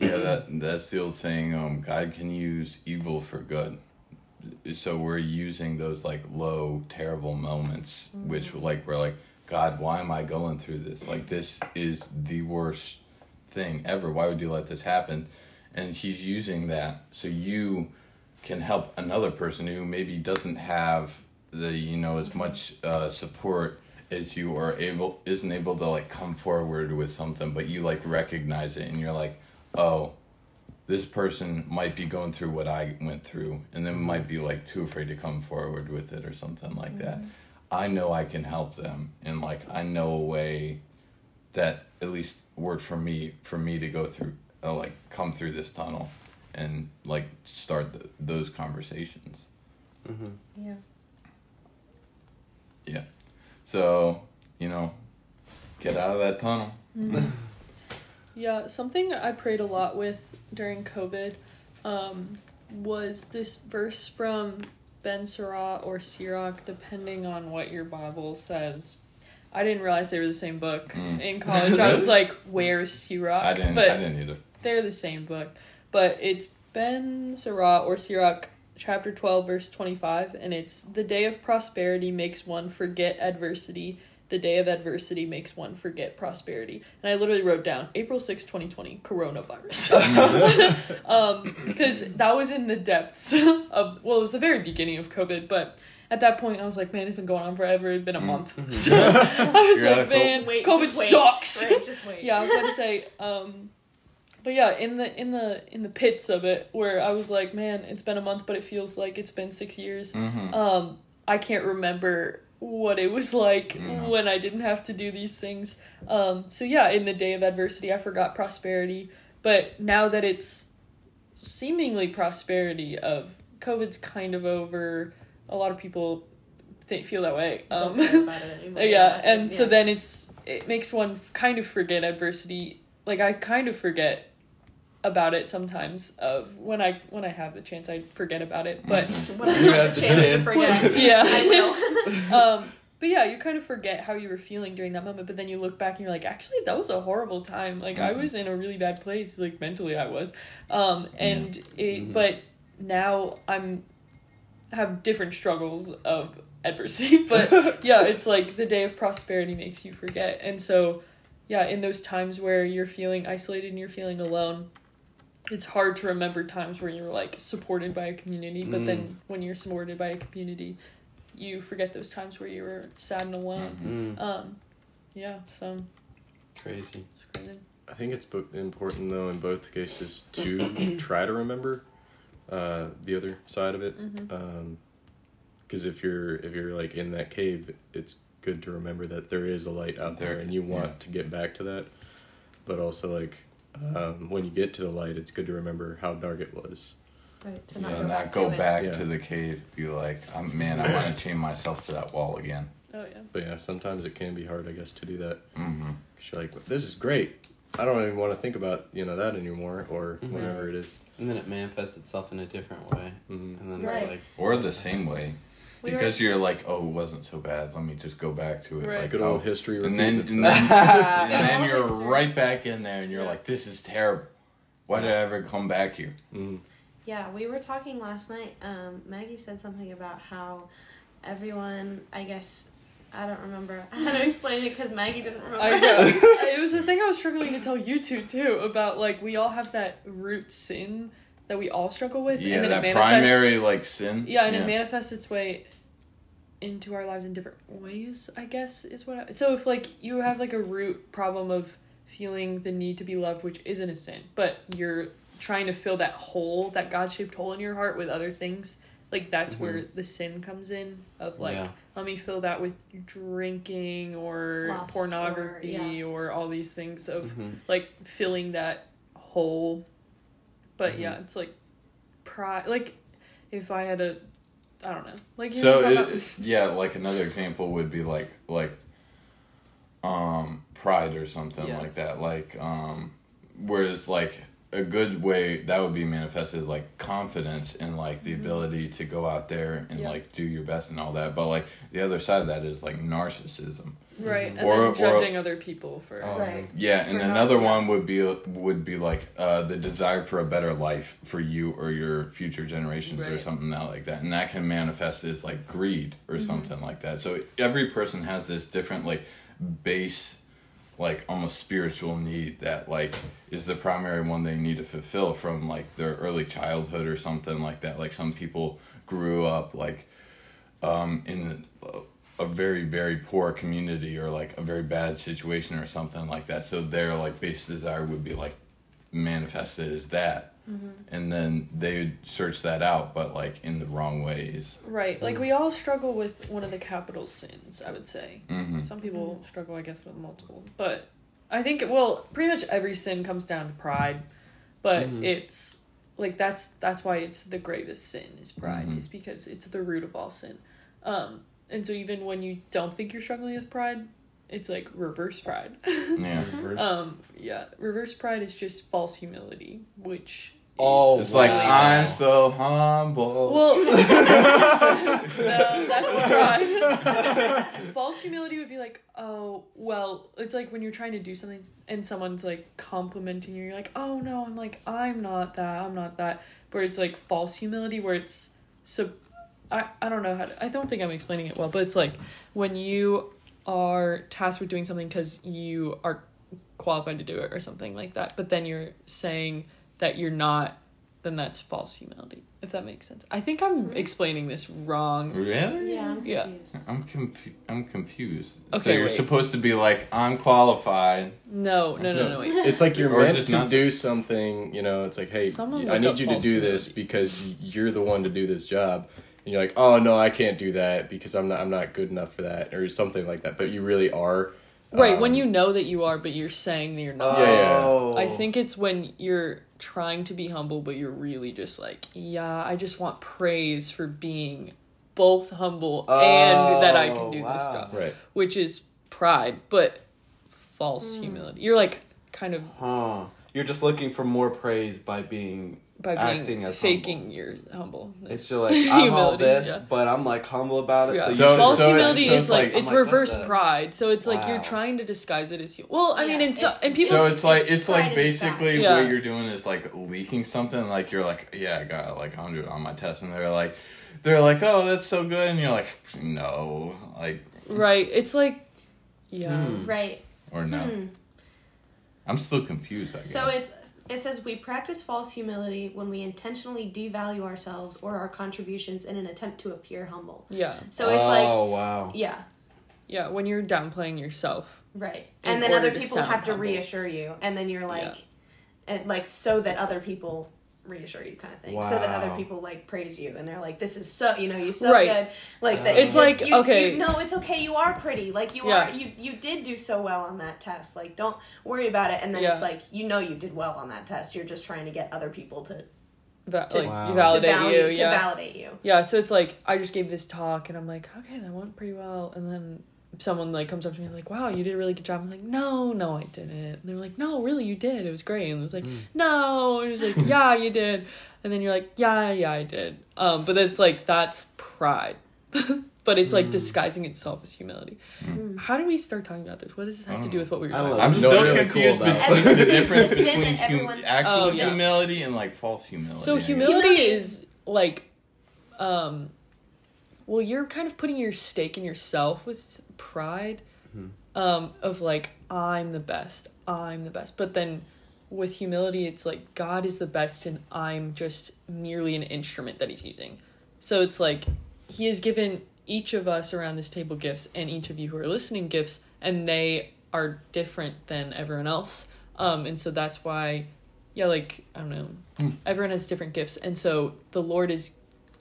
Yeah, that that's the old saying. Um, God can use evil for good. So we're using those like low, terrible moments, which like we're like, God, why am I going through this? Like this is the worst thing ever. Why would you let this happen? And He's using that so you can help another person who maybe doesn't have the you know as much uh, support as you are able isn't able to like come forward with something, but you like recognize it and you're like, oh, this person might be going through what I went through, and then might be like too afraid to come forward with it or something like that. I know I can help them, and like I know a way that at least worked for me for me to go through, uh, like come through this tunnel, and like start th those conversations. Yeah. Yeah. So, you know, get out of that tunnel. Yeah, something I prayed a lot with during COVID um, was this verse from Ben Sirah or Sirach, depending on what your Bible says. I didn't realize they were the same book Mm. in college. I was like, "Where's Sirach?" I didn't. But I didn't either. they're the same book, but it's Ben Sirah or Sirach, chapter 12, verse 25, and it's the day of prosperity makes one forget adversity. The day of adversity makes one forget prosperity. And I literally wrote down April 6, 2020, coronavirus. um, because that was in the depths of, well, it was the very beginning of COVID, but at that point I was like, man, it's been going on forever. It's been a Mm. month. So I was You're like, like, man, Wait, COVID just wait. sucks. Right, just wait. yeah, I was about to say, um, but yeah, in the in the in the pits of it, where I was like, man, it's been a month, but it feels like it's been six years. Mm-hmm. Um, I can't remember what it was like Mhm. when I didn't have to do these things. Um, so yeah, in the day of adversity, I forgot prosperity, but now that it's seemingly prosperity of COVID's kind of over, a lot of people th- feel that way. Don't Um, care about it anymore. yeah, and so then it's it makes one kind of forget adversity. Like I kind of forget about it sometimes. Of when I when I have the chance, I forget about it. But when I have have the the chance to chance. forget, yeah, I will. um, but yeah, you kind of forget how you were feeling during that moment. But then you look back and you're like, actually, that was a horrible time. Like I Mhm. was in a really bad place. Like mentally, I was. Um, and it, Mhm. but now I'm have different struggles of adversity. But yeah, it's like the day of prosperity makes you forget. And so, yeah, in those times where you're feeling isolated and you're feeling alone, it's hard to remember times where you're like supported by a community. But Mm. then when you're supported by a community, you forget those times where you were sad and alone. Mhm. Mm, Um, yeah, so crazy. it's crazy. I think it's bo- important though in both cases to try to remember uh, the other side of it. Because if you're if you're like in that cave, it's good to remember that there is a light out there, There- and you want yeah. to get back to that. But also like um, when you get to the light, it's good to remember how dark it was. Right, to Yeah, not go not back go to it. back Yeah. to the cave. Be like, I'm, man, I want to chain myself to that wall again. Oh yeah. But yeah, sometimes it can be hard, I guess, to do that. Mm-hmm. Cause you're like, this is great. I don't even want to think about you know that anymore, or Mhm. whatever it is. And then it manifests itself in a different way. Mhm. And then Right. it's like, Or the same way, We because you're like, oh, it wasn't so bad. Let me just go back to it. Right. Like, Good oh, old history. and then and then, and then you're history. right back in there, and you're Yeah. like, this is terrible. Why did I ever come back here? Mhm. Yeah, we were talking last night. Um, Maggie said something about how everyone, I guess, I don't remember how to explain it because Maggie didn't remember. I know. it was the thing I was struggling to tell you two too about like we all have that root sin that we all struggle with, Yeah, and then that it manifests. primary like sin. Yeah, and it manifests its way into our lives in different ways. I guess is what. I, so if like you have like a root problem of feeling the need to be loved, which isn't a sin, but you're trying to fill that hole, that God shaped hole in your heart with other things. Like that's where the sin comes in of like Yeah. let me fill that with drinking or Lust or- pornography or, all these things of mhm. like filling that hole. But Mm-hmm. yeah, it's like pride. Like if I had a, I don't know. Like So if yeah, like another example would be like like um pride or something Yeah. like that. Like um whereas like a good way that would be manifested like confidence and like the ability to go out there and Mm-hmm. Yeah. like do your best and all that. But like the other side of that is like narcissism. right, and Or- then or- judging other people for. Oh. Right. Yeah, and For not- another yeah. one would be would be like uh, the desire for a better life for you or your future generations or something that like that, and that can manifest as like greed or Mm-hmm. something like that. So every person has this different like base, like almost spiritual need that like is the primary one they need to fulfill from like their early childhood or something like that. Like some people grew up like um, in a, very very poor community or like a very bad situation or something like that. So their like base desire would be like manifested as that. And then they would search that out, but like in the wrong ways. Right. Like we all struggle with one of the capital sins, I would say. hmm Some people struggle, I guess, with multiple. But I think, well, pretty much every sin comes down to pride. But Mhm. it's like that's that's why it's the gravest sin is pride, Mhm. is because it's the root of all sin. Um, and so even when you don't think you're struggling with pride, it's like reverse pride. Yeah. um, yeah, reverse pride is just false humility, which Oh, It's like. I'm so humble. Well, no, that's pride. False humility would be like, oh, well, it's like when you're trying to do something and someone's like complimenting you, you're like, oh no, I'm like, I'm not that, I'm not that. Where it's like false humility, where it's so, I, I don't know how to, I don't think I'm explaining it well, but it's like when you are tasked with doing something because you are qualified to do it or something like that, but then you're saying that you're not, then that's false humility, if that makes sense. I think I'm explaining this wrong. really? Yeah. I'm Yeah. confused. I'm confu- I'm confused. Okay, so you're wait. supposed to be like I'm qualified. No, no, no, no, wait. It's like you're Or meant just to not- do something, you know, it's like, hey, Someone I look need you to false do this humility. because you're the one to do this job. And you're like, oh no, I can't do that because I'm not I'm not good enough for that or something like that. But you really are. Right, when Um, you know that you are, but you're saying that you're not. Yeah, yeah. Oh. I think it's when you're trying to be humble, but you're really just like, yeah, I just want praise for being both humble and that I can do this wow. job, Right. which is pride, but false Mm. humility. You're like kind of Huh. You're just looking for more praise by being by being acting as faking humble. your humble. It's just like I'm all this, yeah. but I'm like humble about it. Yeah. So, you So- false so it- humility so is like, like- it's like, reverse the- pride. So it's like you're trying to disguise it as you. Well, I mean, Yeah, and so, and people. So it's like It's it's like pride in basically Yeah. what you're doing is like leaking something. Like you're like, yeah, I got like hundred on my test, and they're like, they're like, oh, that's so good, and you're like, no, like right. It's like, yeah. Hmm. Right. or no. Hmm. I'm still confused. I guess. So it's it says we practice false humility when we intentionally devalue ourselves or our contributions in an attempt to appear humble. Yeah. So it's like oh wow. yeah, Yeah. When you're downplaying yourself. right. And then other people sound have to humble. reassure you and then you're like and like so that other people reassure you kind of thing. So that other people like praise you and they're like this is so you know, you're so Right. good. Like uh, that It's you- like, you- okay. you, no, it's okay. You are pretty. Like you Yeah. are you you did do so well on that test. Like don't worry about it and then Yeah. it's like you know you did well on that test. You're just trying to get other people to Va- To- like Wow. to validate value, you. to validate you. yeah. So it's like I just gave this talk and I'm like, okay, that went pretty well. And then someone like comes up to me like, wow, you did a really good job. I'm like, no, no, I didn't. And they're like, no, really, you did. It was great. And it was like, no. And it was like, yeah, you did. And then you're like, yeah, yeah, I did. Um, but it's like that's pride. but it's like disguising itself as humility. How do we start talking about this? What does this have to do with what we were talking about? I'm about? You still what really confused cool between the difference the between hum- actual Oh, yes. humility and like false humility. So humility Humility is like, um, well, you're kind of putting your stake in yourself with pride, um, of like I'm the best, I'm the best. But then with humility, it's like God is the best, and I'm just merely an instrument that He's using. So it's like He has given each of us around this table gifts, and each of you who are listening gifts, and they are different than everyone else. Um, and so that's why yeah like i don't know everyone has different gifts and so the lord is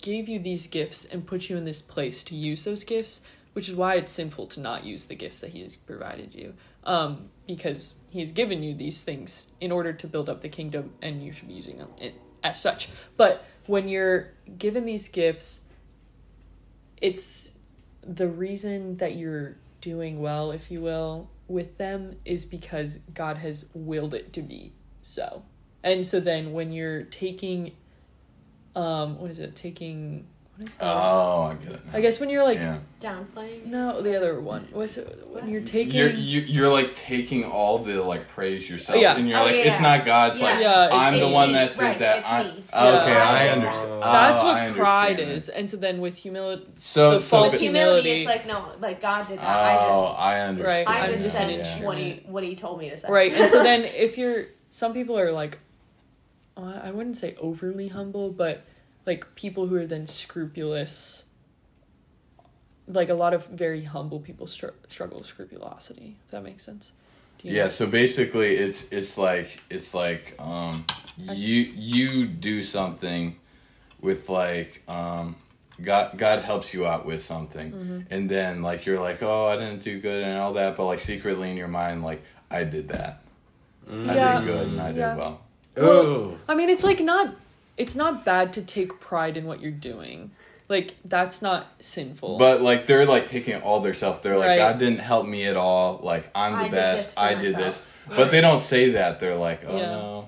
gave you these gifts and put you in this place to use those gifts which is why it's sinful to not use the gifts that he has provided you um, because he's given you these things in order to build up the kingdom and you should be using them as such. But when you're given these gifts it's the reason that you're doing well if you will with them is because god has willed it to be so. And so then when you're taking um what is it taking what is that Oh, I get it. now. i guess when you're like yeah. Downplaying. no the other one what's it, when you're taking You're you, you're like taking all the like praise yourself, Yeah. and you're Oh, like, yeah, it's yeah. not God's. Like, Yeah, it's I'm the me. one that did Right, that. it's I, me. Okay, Yeah. I Yeah. understand. that's Oh, what I pride is and so then with humility So, the so false but- humility, humility. it's like no, like God did Oh, that. I just I understand. Right, I I'm just just said an yeah. what he what he told me to say. right and so then if you're some people are like uh, i wouldn't say overly humble but like people who are then scrupulous like a lot of very humble people str- struggle with scrupulosity if that makes sense Yeah, know? so basically it's it's like it's like um you you do something with like um God God helps you out with something Mm-hmm. and then like you're like, "Oh, I didn't do good" and all that, but like secretly in your mind like I did that. I Yeah. did good and I Yeah. did well. Oh. I mean, it's like not. It's not bad to take pride in what you're doing. Like that's not sinful. But like they're like taking all their self. They're like, Right. God didn't help me at all. Like I'm the I best. this for I did this. But they don't say that. They're like, oh Yeah. no.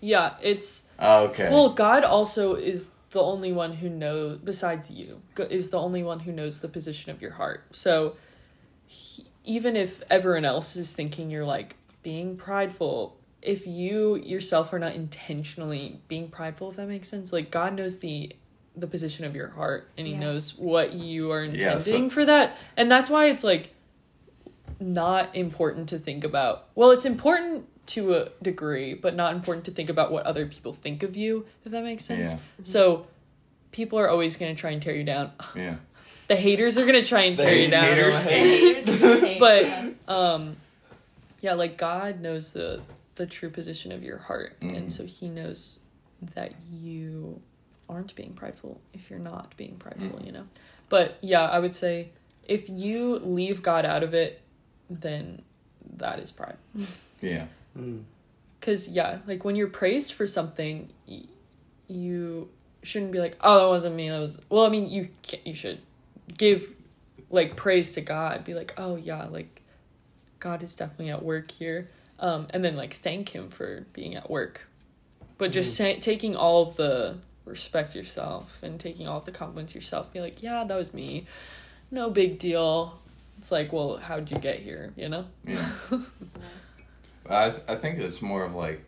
yeah, it's Oh, okay. well, God also is the only one who knows besides you is the only one who knows the position of your heart. So he, even if everyone else is thinking you're like being prideful, if you yourself are not intentionally being prideful, if that makes sense, like God knows the the position of your heart and he Yeah. knows what you are Yeah, so- intending for that. And that's why it's like not important to think about. Well, it's important to a degree, but not important to think about what other people think of you, if that makes sense. Yeah. So people are always going to try and tear you down. yeah. The haters are going to try and The tear you down. haters Haters, But um yeah, like God knows the the true position of your heart Mhm. and so he knows that you aren't being prideful if you're not being prideful, you know. But yeah, I would say if you leave God out of it, then that is pride. Yeah. Mm. Cuz yeah, like when you're praised for something, y- you shouldn't be like, "Oh, that wasn't me. That was." Well, I mean, you ca you should give like praise to God. Be like, "Oh yeah, like God is definitely at work here." Um and then like thank him for being at work. But just say, taking all of the respect yourself and taking all of the compliments yourself, be like, "Yeah, that was me. No big deal." It's like, "Well, how'd you get here?" you know? Yeah. I I think it's more of like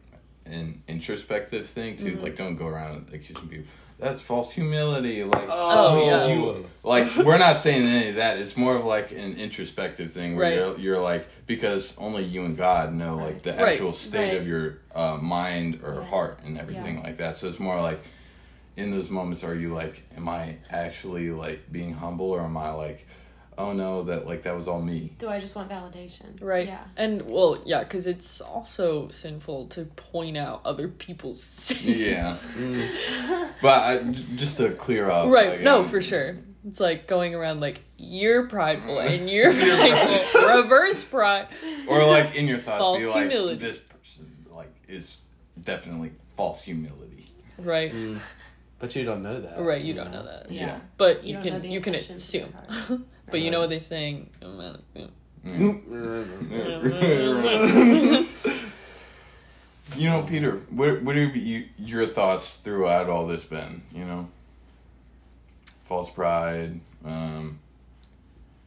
an introspective thing too. Mm-hmm. Like, don't go around accusing people. That's false humility. Like, Oh, yeah. you, like we're not saying any of that. It's more of like an introspective thing where Right. you're you're like because only you and God know like the Right. actual state Right. of your uh, mind or Yeah. heart and everything Yeah. like that. So it's more like in those moments, are you like, am I actually like being humble or am I like, oh no, that like that was all me. Do I just want validation? Right. Yeah. And well, yeah, because it's also sinful to point out other people's sins. Yeah. Mm. But I, j- just to clear up, Right. like, no, um, for sure. It's like going around like you're prideful and you're prideful. Reverse pride. or like in your thoughts, False be like, humility. this person like is definitely false humility. Right. Mm. But you don't know that. Right. You don't know that. Yeah. Yeah. But You you, can the you can assume. Their heart. but you know what they're saying. Oh, man. yeah. You know, Peter, what what have you, your thoughts throughout all this been? You know, false pride. Um,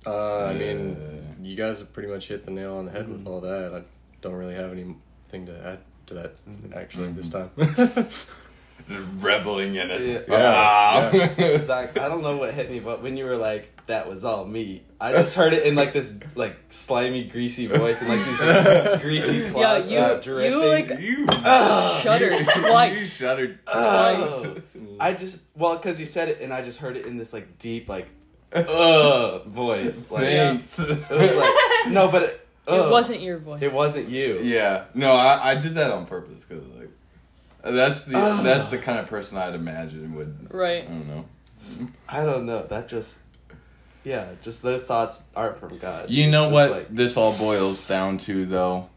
Uh, I mean, uh, you guys have pretty much hit the nail on the head with all that. I don't really have anything to add to that actually this time. reveling in it. Yeah. Ah. Zach, I don't know what hit me, but when you were like, "That was all me," I just heard it in like this, like slimy, greasy voice, and like these greasy claws you- uh, you, like- you Shuddered You twice. shuddered Oh. twice. I just well, because you said it, and I just heard it in this like deep, like, uh, voice. Like, Thanks. it was like no, but it, It wasn't your voice. It wasn't you. Yeah, no, I, I did that on purpose because like that's the Ah. that's the kind of person I'd imagine would Right. I don't know. I don't know. That just, yeah, just those thoughts aren't from God. You know It's what like- this all boils down to though?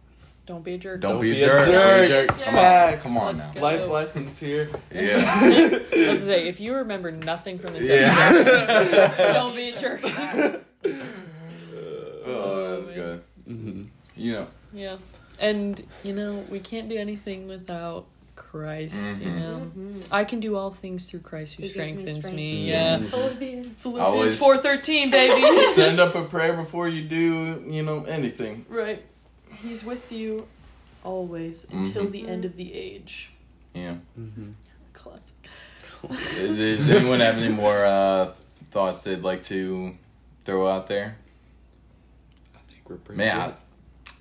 Don't be a jerk. Don't, Don't be, be a a jerk. jerk. Don't be a jerk. Come on, come on now. go. Life lessons here. Yeah. I was say, if you remember nothing from this Yeah. episode, don't be a jerk. oh, that's man. good. Mhm. You know. yeah. And, you know, we can't do anything without Christ, you Mhm. know. Mhm. I can do all things through Christ who Who gives me strengthens strength. me. Yeah. Philippians. Philippians Always- 4.13, baby. Send up a prayer before you do, you know, anything. right. He's with you always until Mhm. the end of the age. Yeah. Mhm. Classic. Does anyone have any more uh, thoughts they'd like to throw out there? I think we're pretty Man, good. I,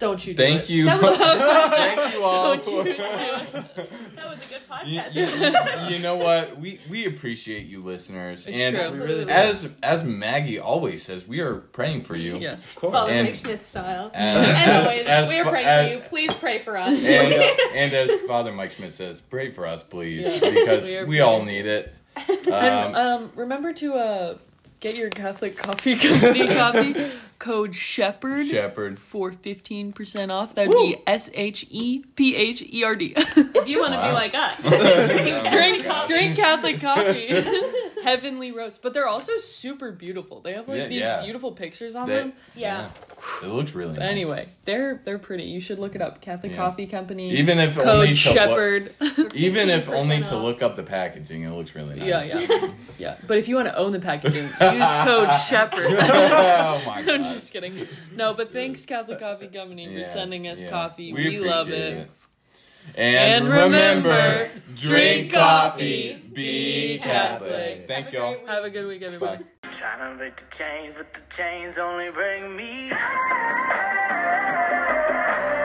Don't you do Thank it. you. That was- Thank you all. Don't you do it. That was a good podcast. you- you know what? We we appreciate you listeners. It's and true. Absolutely. as as Maggie always says, we are praying for you. Yes. Father And- Mike Schmitz style. And And as- always, as we are praying as- for you. Please pray for us. And, and as Father Mike Schmitz says, pray for us, please, Yeah. because We we, all need it. And Um, um, remember to uh, get your Catholic Coffee Company coffee code Shepherd Shepherd. for fifteen percent off. That would be S H E P H E R D. if you want to be Wow. like us, Oh Drink, drink Catholic coffee. Heavenly roast, but they're also super beautiful. They have like Yeah, these yeah. beautiful pictures on They- them. Yeah. It looks really But nice. anyway, they're they're pretty. You should look it up. Catholic Yeah. Coffee Company. Even if only code to Shepherd. Look, even if 15% only to look up the packaging, it looks really nice. yeah, yeah, yeah. But if you want to own the packaging, use code Shepherd. oh my god. I'm just kidding. No, but thanks Catholic Coffee Company for sending us yeah. coffee. We, love appreciate it. And, and remember, remember, drink coffee, be Catholic. Thank y'all. Have a good week, everybody. Trying to break the chains, but the chains only bring me.